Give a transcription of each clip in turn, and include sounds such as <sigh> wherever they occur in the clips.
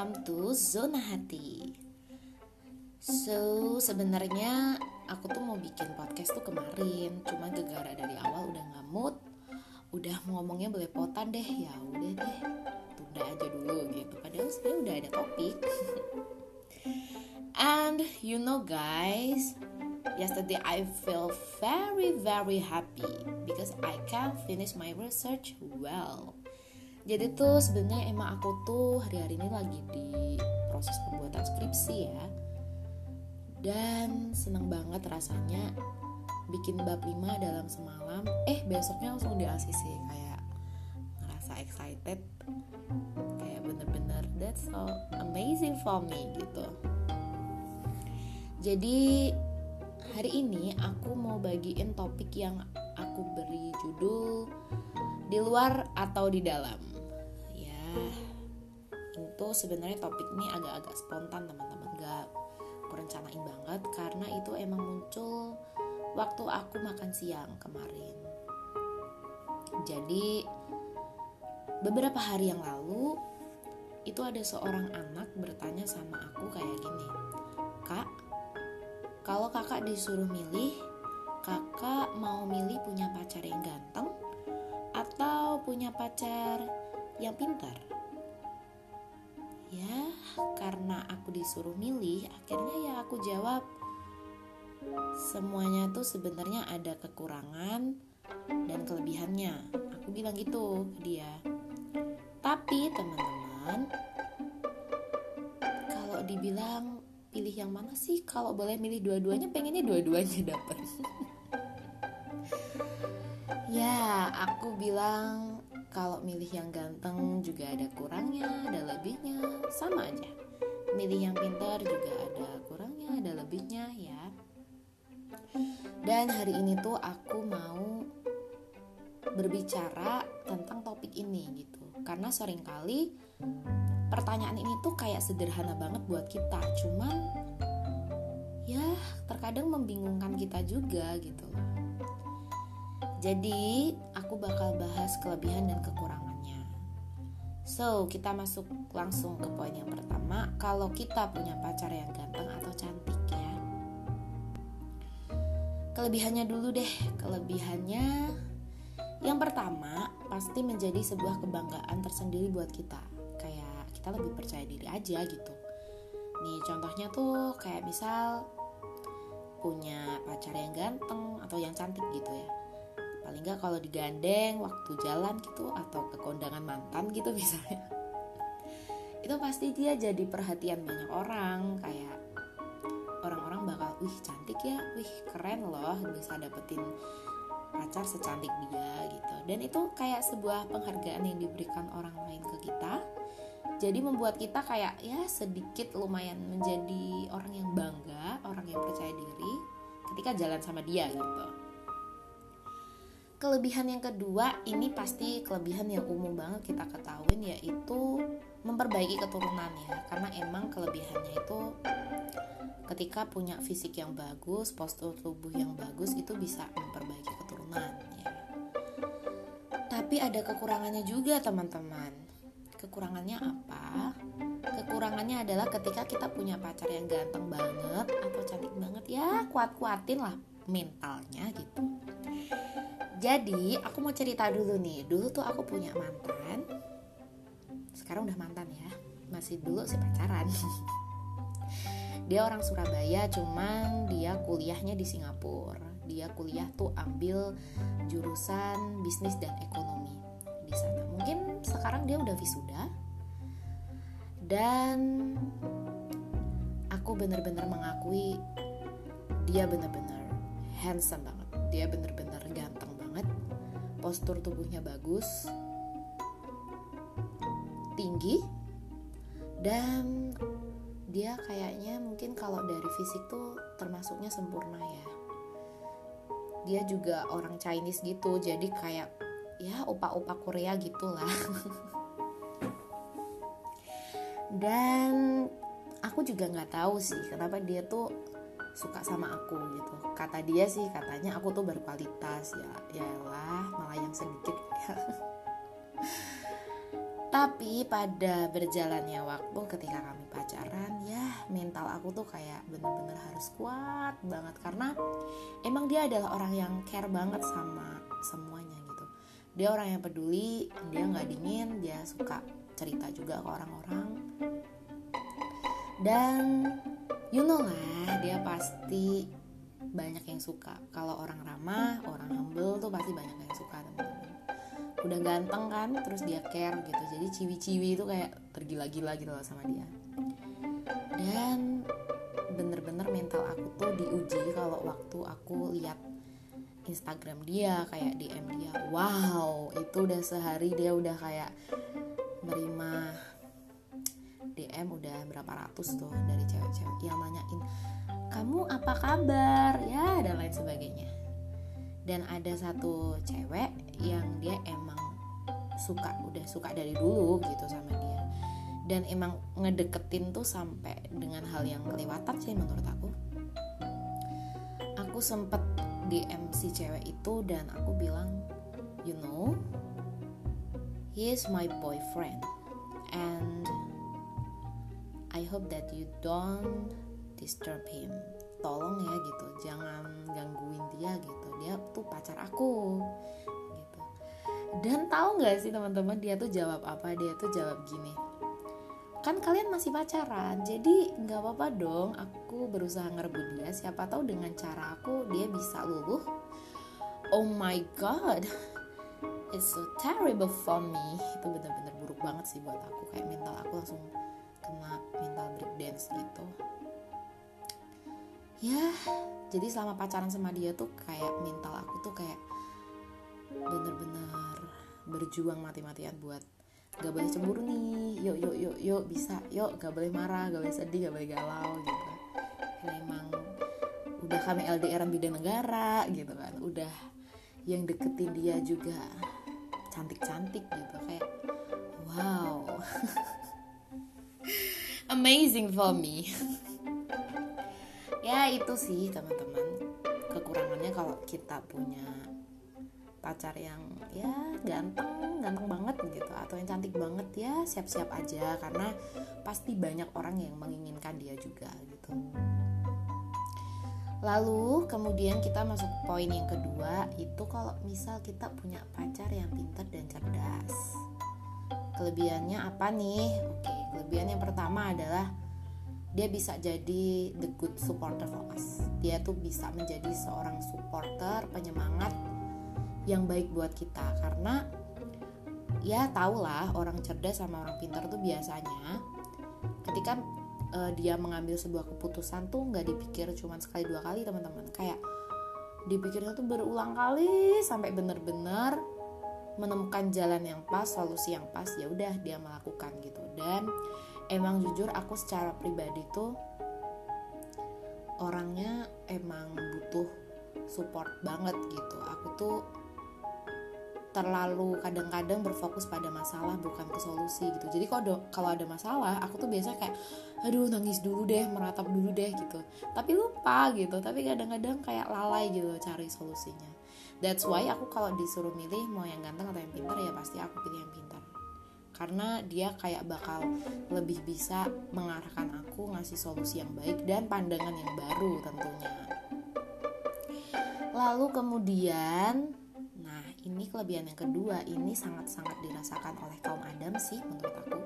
welcome to Zona Hati. So, sebenarnya aku tuh mau bikin podcast tuh kemarin, cuma gegara dari awal udah nggak mood, udah ngomongnya belepotan deh, ya udah deh, tunda aja dulu gitu. Padahal sebenarnya udah ada topik. <laughs> And you know guys, yesterday I feel very very happy because I can finish my research well jadi tuh sebenarnya emang aku tuh hari-hari ini lagi di proses pembuatan skripsi ya. Dan seneng banget rasanya bikin bab 5 dalam semalam. Eh besoknya langsung di ACC kayak ngerasa excited. Kayak bener-bener that's so amazing for me gitu. Jadi hari ini aku mau bagiin topik yang aku beri judul di luar atau di dalam itu sebenarnya topik ini agak-agak spontan teman-teman. Gak merencanain banget karena itu emang muncul waktu aku makan siang kemarin. Jadi beberapa hari yang lalu itu ada seorang anak bertanya sama aku kayak gini kak kalau kakak disuruh milih kakak mau milih punya pacar yang ganteng atau punya pacar yang pintar. Ya karena aku disuruh milih akhirnya ya aku jawab semuanya tuh sebenarnya ada kekurangan dan kelebihannya. Aku bilang gitu ke dia. Tapi teman-teman kalau dibilang pilih yang mana sih? Kalau boleh milih dua-duanya pengennya dua-duanya dapat. <laughs> Ya aku bilang kalau milih yang ganteng juga ada kurangnya, ada lebihnya, sama aja. Milih yang pintar juga ada kurangnya, ada lebihnya ya. Dan hari ini tuh aku mau berbicara tentang topik ini gitu. Karena sering kali pertanyaan ini tuh kayak sederhana banget buat kita, cuman ya terkadang membingungkan kita juga gitu loh. Jadi, aku bakal bahas kelebihan dan kekurangannya. So, kita masuk langsung ke poin yang pertama. Kalau kita punya pacar yang ganteng atau cantik ya. Kelebihannya dulu deh. Kelebihannya yang pertama pasti menjadi sebuah kebanggaan tersendiri buat kita. Kayak kita lebih percaya diri aja gitu. Nih, contohnya tuh kayak misal punya pacar yang ganteng atau yang cantik gitu ya paling nggak kalau digandeng waktu jalan gitu atau ke kondangan mantan gitu <laughs> misalnya. Itu pasti dia jadi perhatian banyak orang kayak orang-orang bakal wih cantik ya wih keren loh bisa dapetin pacar secantik dia gitu. Dan itu kayak sebuah penghargaan yang diberikan orang lain ke kita. Jadi membuat kita kayak ya sedikit lumayan menjadi orang yang bangga orang yang percaya diri ketika jalan sama dia gitu Kelebihan yang kedua ini pasti kelebihan yang umum banget kita ketahuin yaitu memperbaiki keturunan ya karena emang kelebihannya itu ketika punya fisik yang bagus, postur tubuh yang bagus itu bisa memperbaiki keturunan ya. Tapi ada kekurangannya juga teman-teman. Kekurangannya apa? Kekurangannya adalah ketika kita punya pacar yang ganteng banget atau cantik banget ya kuat-kuatin lah mentalnya gitu jadi aku mau cerita dulu nih. Dulu tuh aku punya mantan. Sekarang udah mantan ya. Masih dulu sih pacaran. <laughs> Dia orang Surabaya cuman dia kuliahnya di Singapura. Dia kuliah tuh ambil jurusan bisnis dan ekonomi di sana. Mungkin sekarang dia udah wisuda. Dan aku bener-bener mengakui dia bener-bener handsome banget. Dia bener-bener ganteng postur tubuhnya bagus, tinggi, dan dia kayaknya mungkin kalau dari fisik tuh termasuknya sempurna ya. Dia juga orang Chinese gitu, jadi kayak ya opa-opa Korea gitulah. <laughs> dan aku juga nggak tahu sih kenapa dia tuh suka sama aku gitu. Kata dia sih katanya aku tuh berkualitas. Ya ya lah malah yang sedikit. <laughs> Tapi pada berjalannya waktu ketika kami pacaran ya mental aku tuh kayak bener-bener harus kuat banget. Karena emang dia adalah orang yang care banget sama semuanya gitu. Dia orang yang peduli dia nggak dingin dia suka cerita juga ke orang-orang dan you know lah dia pasti banyak yang suka. Kalau orang ramah orang humble tuh pasti banyak yang suka teman-teman. Udah ganteng kan terus dia care gitu. Jadi ciwi-ciwi itu kayak tergila-gila gitu loh sama dia. Dan bener-bener mental aku tuh diuji kalau waktu aku lihat Instagram dia kayak DM dia wow itu udah sehari dia udah kayak menerima DM udah berapa ratus tuh dari cewek-cewek yang nanyain kamu apa kabar? Ya dan lain sebagainya. Dan ada satu cewek yang dia emang suka udah suka dari dulu gitu sama dia. Dan emang ngedeketin tuh sampai dengan hal yang kelewatan sih menurut aku. Aku sempet DM si cewek itu dan aku bilang you know he is my boyfriend and hope that you don't disturb him. Tolong ya gitu jangan gangguin dia gitu. Dia tuh pacar aku gitu. Dan tahu nggak sih teman-teman dia tuh jawab apa? Dia tuh jawab gini kan kalian masih pacaran jadi nggak apa-apa dong aku berusaha ngerebut dia. Siapa tahu dengan cara aku dia bisa luluh. Oh my god <laughs> it's so terrible for me. Itu bener-bener buruk banget sih buat aku. Kayak mental aku langsung kena mental breakdance gitu. Ya jadi selama pacaran sama dia tuh kayak mental aku tuh kayak bener-bener berjuang mati-matian buat gak boleh cemburu nih. Yuk yuk yuk yuk bisa. Yuk gak boleh marah gak boleh sedih gak boleh galau gitu karena emang udah kami LDRan beda negara gitu kan. Udah yang deketin dia juga cantik-cantik gitu. Kayak wow <laughs> amazing for me. <laughs> Ya itu sih teman-teman. Kekurangannya kalau kita punya pacar yang ya ganteng ganteng banget gitu atau yang cantik banget ya siap-siap aja. Karena pasti banyak orang yang menginginkan dia juga gitu. Lalu kemudian kita masuk poin yang kedua itu kalau misal kita punya pacar yang pintar dan cerdas. Kelebihannya apa nih? Oke kelebihan yang pertama adalah dia bisa jadi the good supporter for us. Dia tuh bisa menjadi seorang supporter penyemangat yang baik buat kita. Karena ya tau lah orang cerdas sama orang pintar tuh biasanya ketika uh, dia mengambil sebuah keputusan tuh nggak dipikir cuma sekali dua kali teman-teman. Kayak dipikirnya tuh berulang kali sampai bener-bener menemukan jalan yang pas solusi yang pas ya udah dia melakukan gitu. Dan emang jujur aku secara pribadi tuh orangnya emang butuh support banget gitu. Aku tuh terlalu kadang-kadang berfokus pada masalah bukan ke solusi gitu. Jadi kalau kalau ada masalah aku tuh biasanya kayak aduh nangis dulu deh meratap dulu deh gitu. Tapi lupa gitu. Tapi kadang-kadang kayak lalai gitu cari solusinya that's why aku kalau disuruh milih mau yang ganteng atau yang pintar ya pasti aku pilih yang pintar karena dia kayak bakal lebih bisa mengarahkan aku ngasih solusi yang baik dan pandangan yang baru tentunya. Lalu kemudian, nah ini kelebihan yang kedua ini sangat-sangat dirasakan oleh kaum Adam sih menurut aku.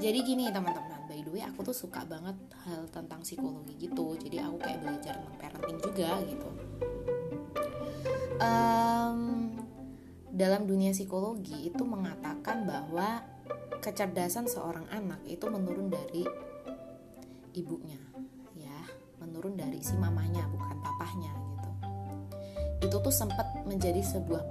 Jadi gini teman-teman, by the way aku tuh suka banget hal tentang psikologi gitu. Jadi aku kayak belajar tentang parenting juga gitu. Um, dalam dunia psikologi itu mengatakan bahwa kecerdasan seorang anak itu menurun dari ibunya ya menurun dari si mamanya bukan papahnya gitu. Itu tuh sempat menjadi sebuah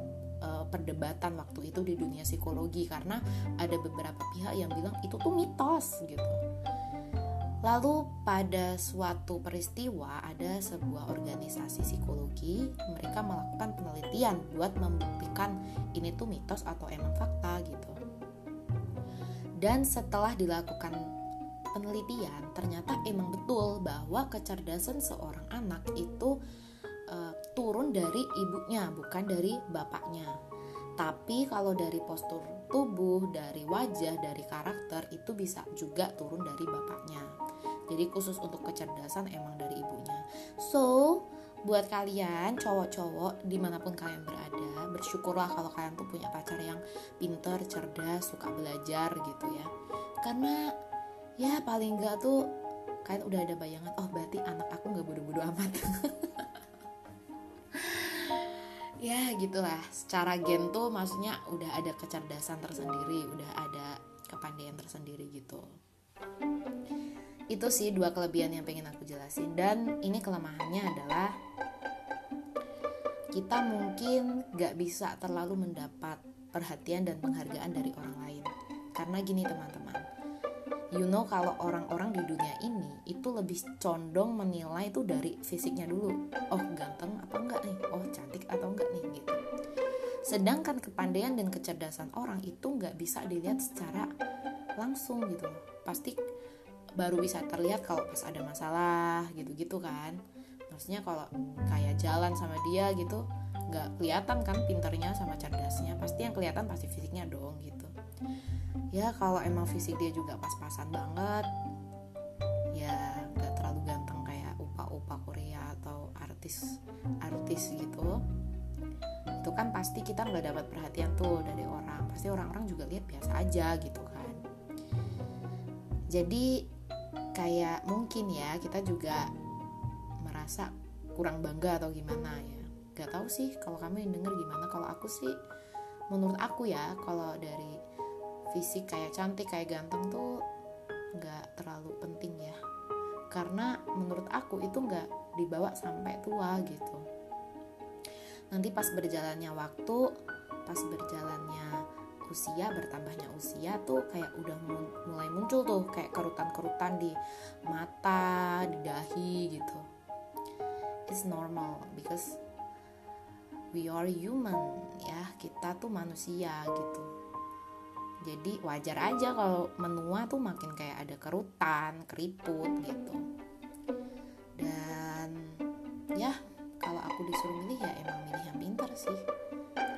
uh, perdebatan waktu itu di dunia psikologi karena ada beberapa pihak yang bilang itu tuh mitos gitu Lalu pada suatu peristiwa ada sebuah organisasi psikologi mereka melakukan penelitian buat membuktikan ini tuh mitos atau emang fakta gitu. Dan setelah dilakukan penelitian ternyata emang betul bahwa kecerdasan seorang anak itu uh, turun dari ibunya bukan dari bapaknya. tapi kalau dari postur tubuh, dari wajah, dari karakter itu bisa juga turun dari bapaknya. Jadi khusus untuk kecerdasan emang dari ibunya. So, buat kalian cowok-cowok di mana pun kalian berada, bersyukurlah kalau kalian tuh punya pacar yang pinter, cerdas, suka belajar gitu ya. Karena ya paling enggak tuh kalian udah ada bayangan, oh berarti anak aku nggak bodoh-bodoh amat. <laughs> ya gitulah. Secara gen tuh maksudnya udah ada kecerdasan tersendiri udah ada kepandaian tersendiri gitu. Itu sih dua kelebihan yang pengen aku jelasin. Dan ini kelemahannya adalah kita mungkin gak bisa terlalu mendapat perhatian dan penghargaan dari orang lain. Karena gini teman-teman you know kalau orang-orang di dunia ini itu lebih condong menilai itu dari fisiknya dulu. Oh ganteng apa enggak nih? Oh cantik atau enggak nih gitu. Sedangkan kepandaian dan kecerdasan orang itu nggak bisa dilihat secara langsung gitu pasti baru bisa terlihat kalau pas ada masalah gitu-gitu kan. Maksudnya kalau kayak jalan sama dia gitu nggak kelihatan kan pinternya sama cerdasnya. Pasti yang kelihatan pasti fisiknya dong gitu ya kalau emang fisik dia juga pas-pasan banget ya gak terlalu ganteng kayak upa-upa Korea atau artis artis gitu. Itu kan pasti kita nggak dapat perhatian tuh dari orang. Pasti orang-orang juga lihat biasa aja gitu kan. Jadi kayak mungkin ya kita juga merasa kurang bangga atau gimana ya. Gak tahu sih kalau kamu yang denger gimana. Kalau aku sih menurut aku ya kalau dari fisik kayak cantik kayak ganteng tuh nggak terlalu penting ya. Karena menurut aku itu nggak dibawa sampai tua gitu. Nanti pas berjalannya waktu pas berjalannya usia bertambahnya usia tuh kayak udah mulai muncul tuh kayak kerutan-kerutan di mata di dahi gitu. It's normal because we are human ya kita tuh manusia gitu jadi wajar aja kalau menua tuh makin kayak ada kerutan keriput gitu. Dan ya kalau aku disuruh milih ya emang milih yang pintar sih.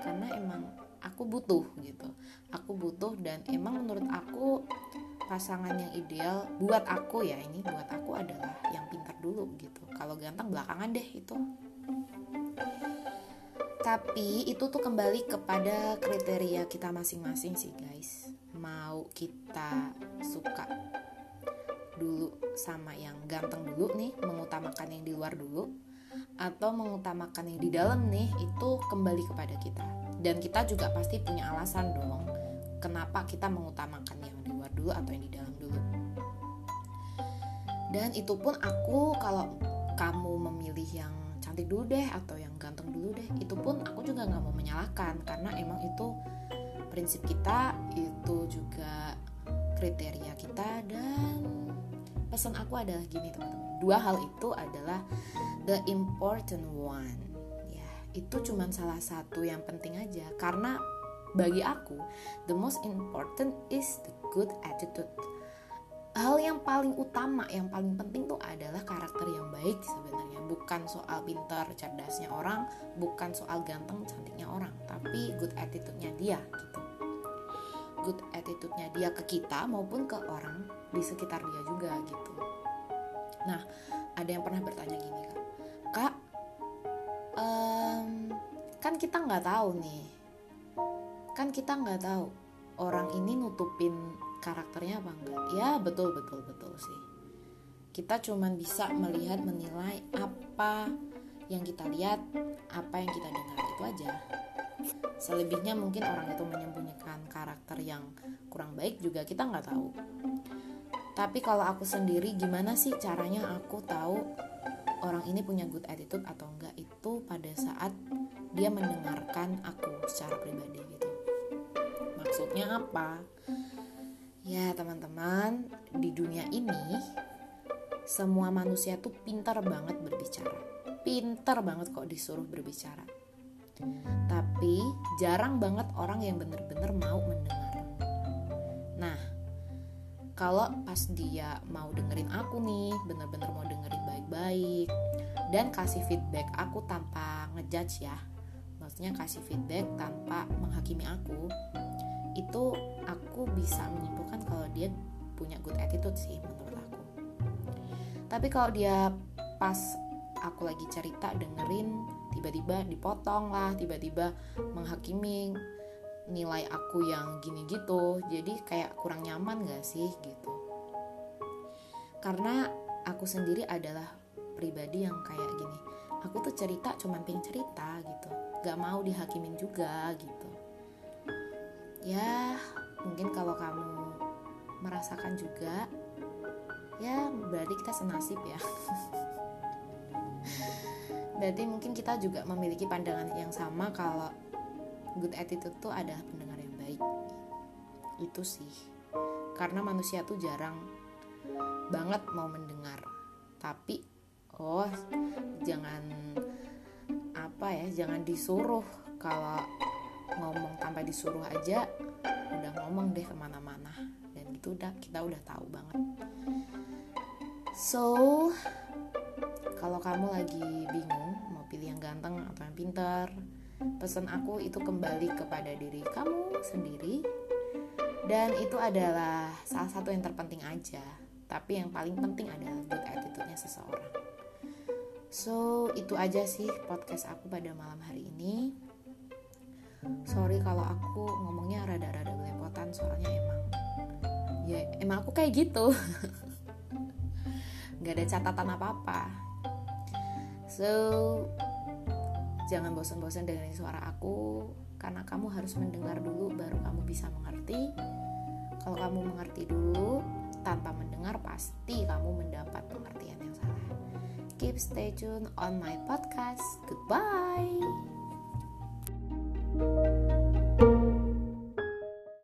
Karena emang aku butuh gitu. Aku butuh dan emang menurut aku pasangan yang ideal buat aku ya ini buat aku adalah yang pintar dulu gitu. Kalau ganteng belakangan deh itu tapi itu tuh kembali kepada kriteria kita masing-masing sih guys. Mau kita suka dulu sama yang ganteng dulu nih mengutamakan yang di luar dulu atau mengutamakan yang di dalam nih itu kembali kepada kita. Dan kita juga pasti punya alasan dong kenapa kita mengutamakan yang di luar dulu atau yang di dalam dulu. Dan itu pun aku kalau kamu memilih yang cantik dulu deh atau yang ganteng dulu deh. Itu pun aku juga nggak mau menyalahkan karena emang itu prinsip kita itu juga kriteria kita dan pesan aku adalah gini teman-teman. Dua hal itu adalah the important one. Ya itu cuma salah satu yang penting aja. Karena bagi aku the most important is the good attitude. Hal yang paling utama yang paling penting tuh adalah karakter yang baik sebenarnya bukan soal pintar cerdasnya orang bukan soal ganteng cantiknya orang tapi good attitude-nya dia gitu. Good attitude-nya dia ke kita maupun ke orang di sekitar dia juga gitu. Nah ada yang pernah bertanya gini kak. Kak um, kan kita nggak tahu nih. Kan kita nggak tahu orang ini nutupin karakternya apa enggak ya betul betul betul sih kita cuman bisa melihat menilai apa yang kita lihat apa yang kita dengar itu aja. Selebihnya mungkin orang itu menyembunyikan karakter yang kurang baik juga kita nggak tahu. Tapi kalau aku sendiri gimana sih caranya aku tahu orang ini punya good attitude atau enggak itu pada saat dia mendengarkan aku secara pribadi gitu. Maksudnya apa? Ya teman-teman, di dunia ini semua manusia tuh pintar banget berbicara. Pintar banget kok disuruh berbicara. Tapi jarang banget orang yang bener-bener mau mendengar. Nah, kalau pas dia mau dengerin aku nih, bener-bener mau dengerin baik-baik dan kasih feedback aku tanpa ngejudge ya. maksudnya kasih feedback tanpa menghakimi aku itu aku bisa menyimpulkan kalau dia punya good attitude sih menurut tapi kalau dia pas aku lagi cerita dengerin tiba-tiba dipotong lah tiba-tiba menghakimi nilai aku yang gini gitu jadi kayak kurang nyaman gak sih gitu. Karena aku sendiri adalah pribadi yang kayak gini. Aku tuh cerita cuman pengen cerita gitu. Gak mau dihakimin juga gitu. Ya mungkin kalau kamu merasakan juga ya berarti kita senasib ya. <laughs> Berarti mungkin kita juga memiliki pandangan yang sama kalau good attitude tuh adalah pendengar yang baik. Itu sih. Karena manusia tuh jarang banget mau mendengar. Tapi oh jangan apa ya jangan disuruh. Kalau ngomong tanpa disuruh aja udah ngomong deh ke mana-mana. Dan itu udah kita udah tahu banget so kalau kamu lagi bingung mau pilih yang ganteng atau yang pinter pesan aku itu kembali kepada diri kamu sendiri. Dan itu adalah salah satu yang terpenting aja tapi yang paling penting adalah good attitude-nya seseorang. So itu aja sih podcast aku pada malam hari ini. Sorry kalau aku ngomongnya rada-rada belepotan soalnya emang. Ya emang aku kayak gitu <laughs> nggak ada catatan apa-apa so Jangan bosan-bosan dengerin suara aku karena kamu harus mendengar dulu baru kamu bisa mengerti. Kalau kamu mengerti dulu tanpa mendengar pasti kamu mendapat pengertian yang salah. Keep stay tune on my podcast. Goodbye.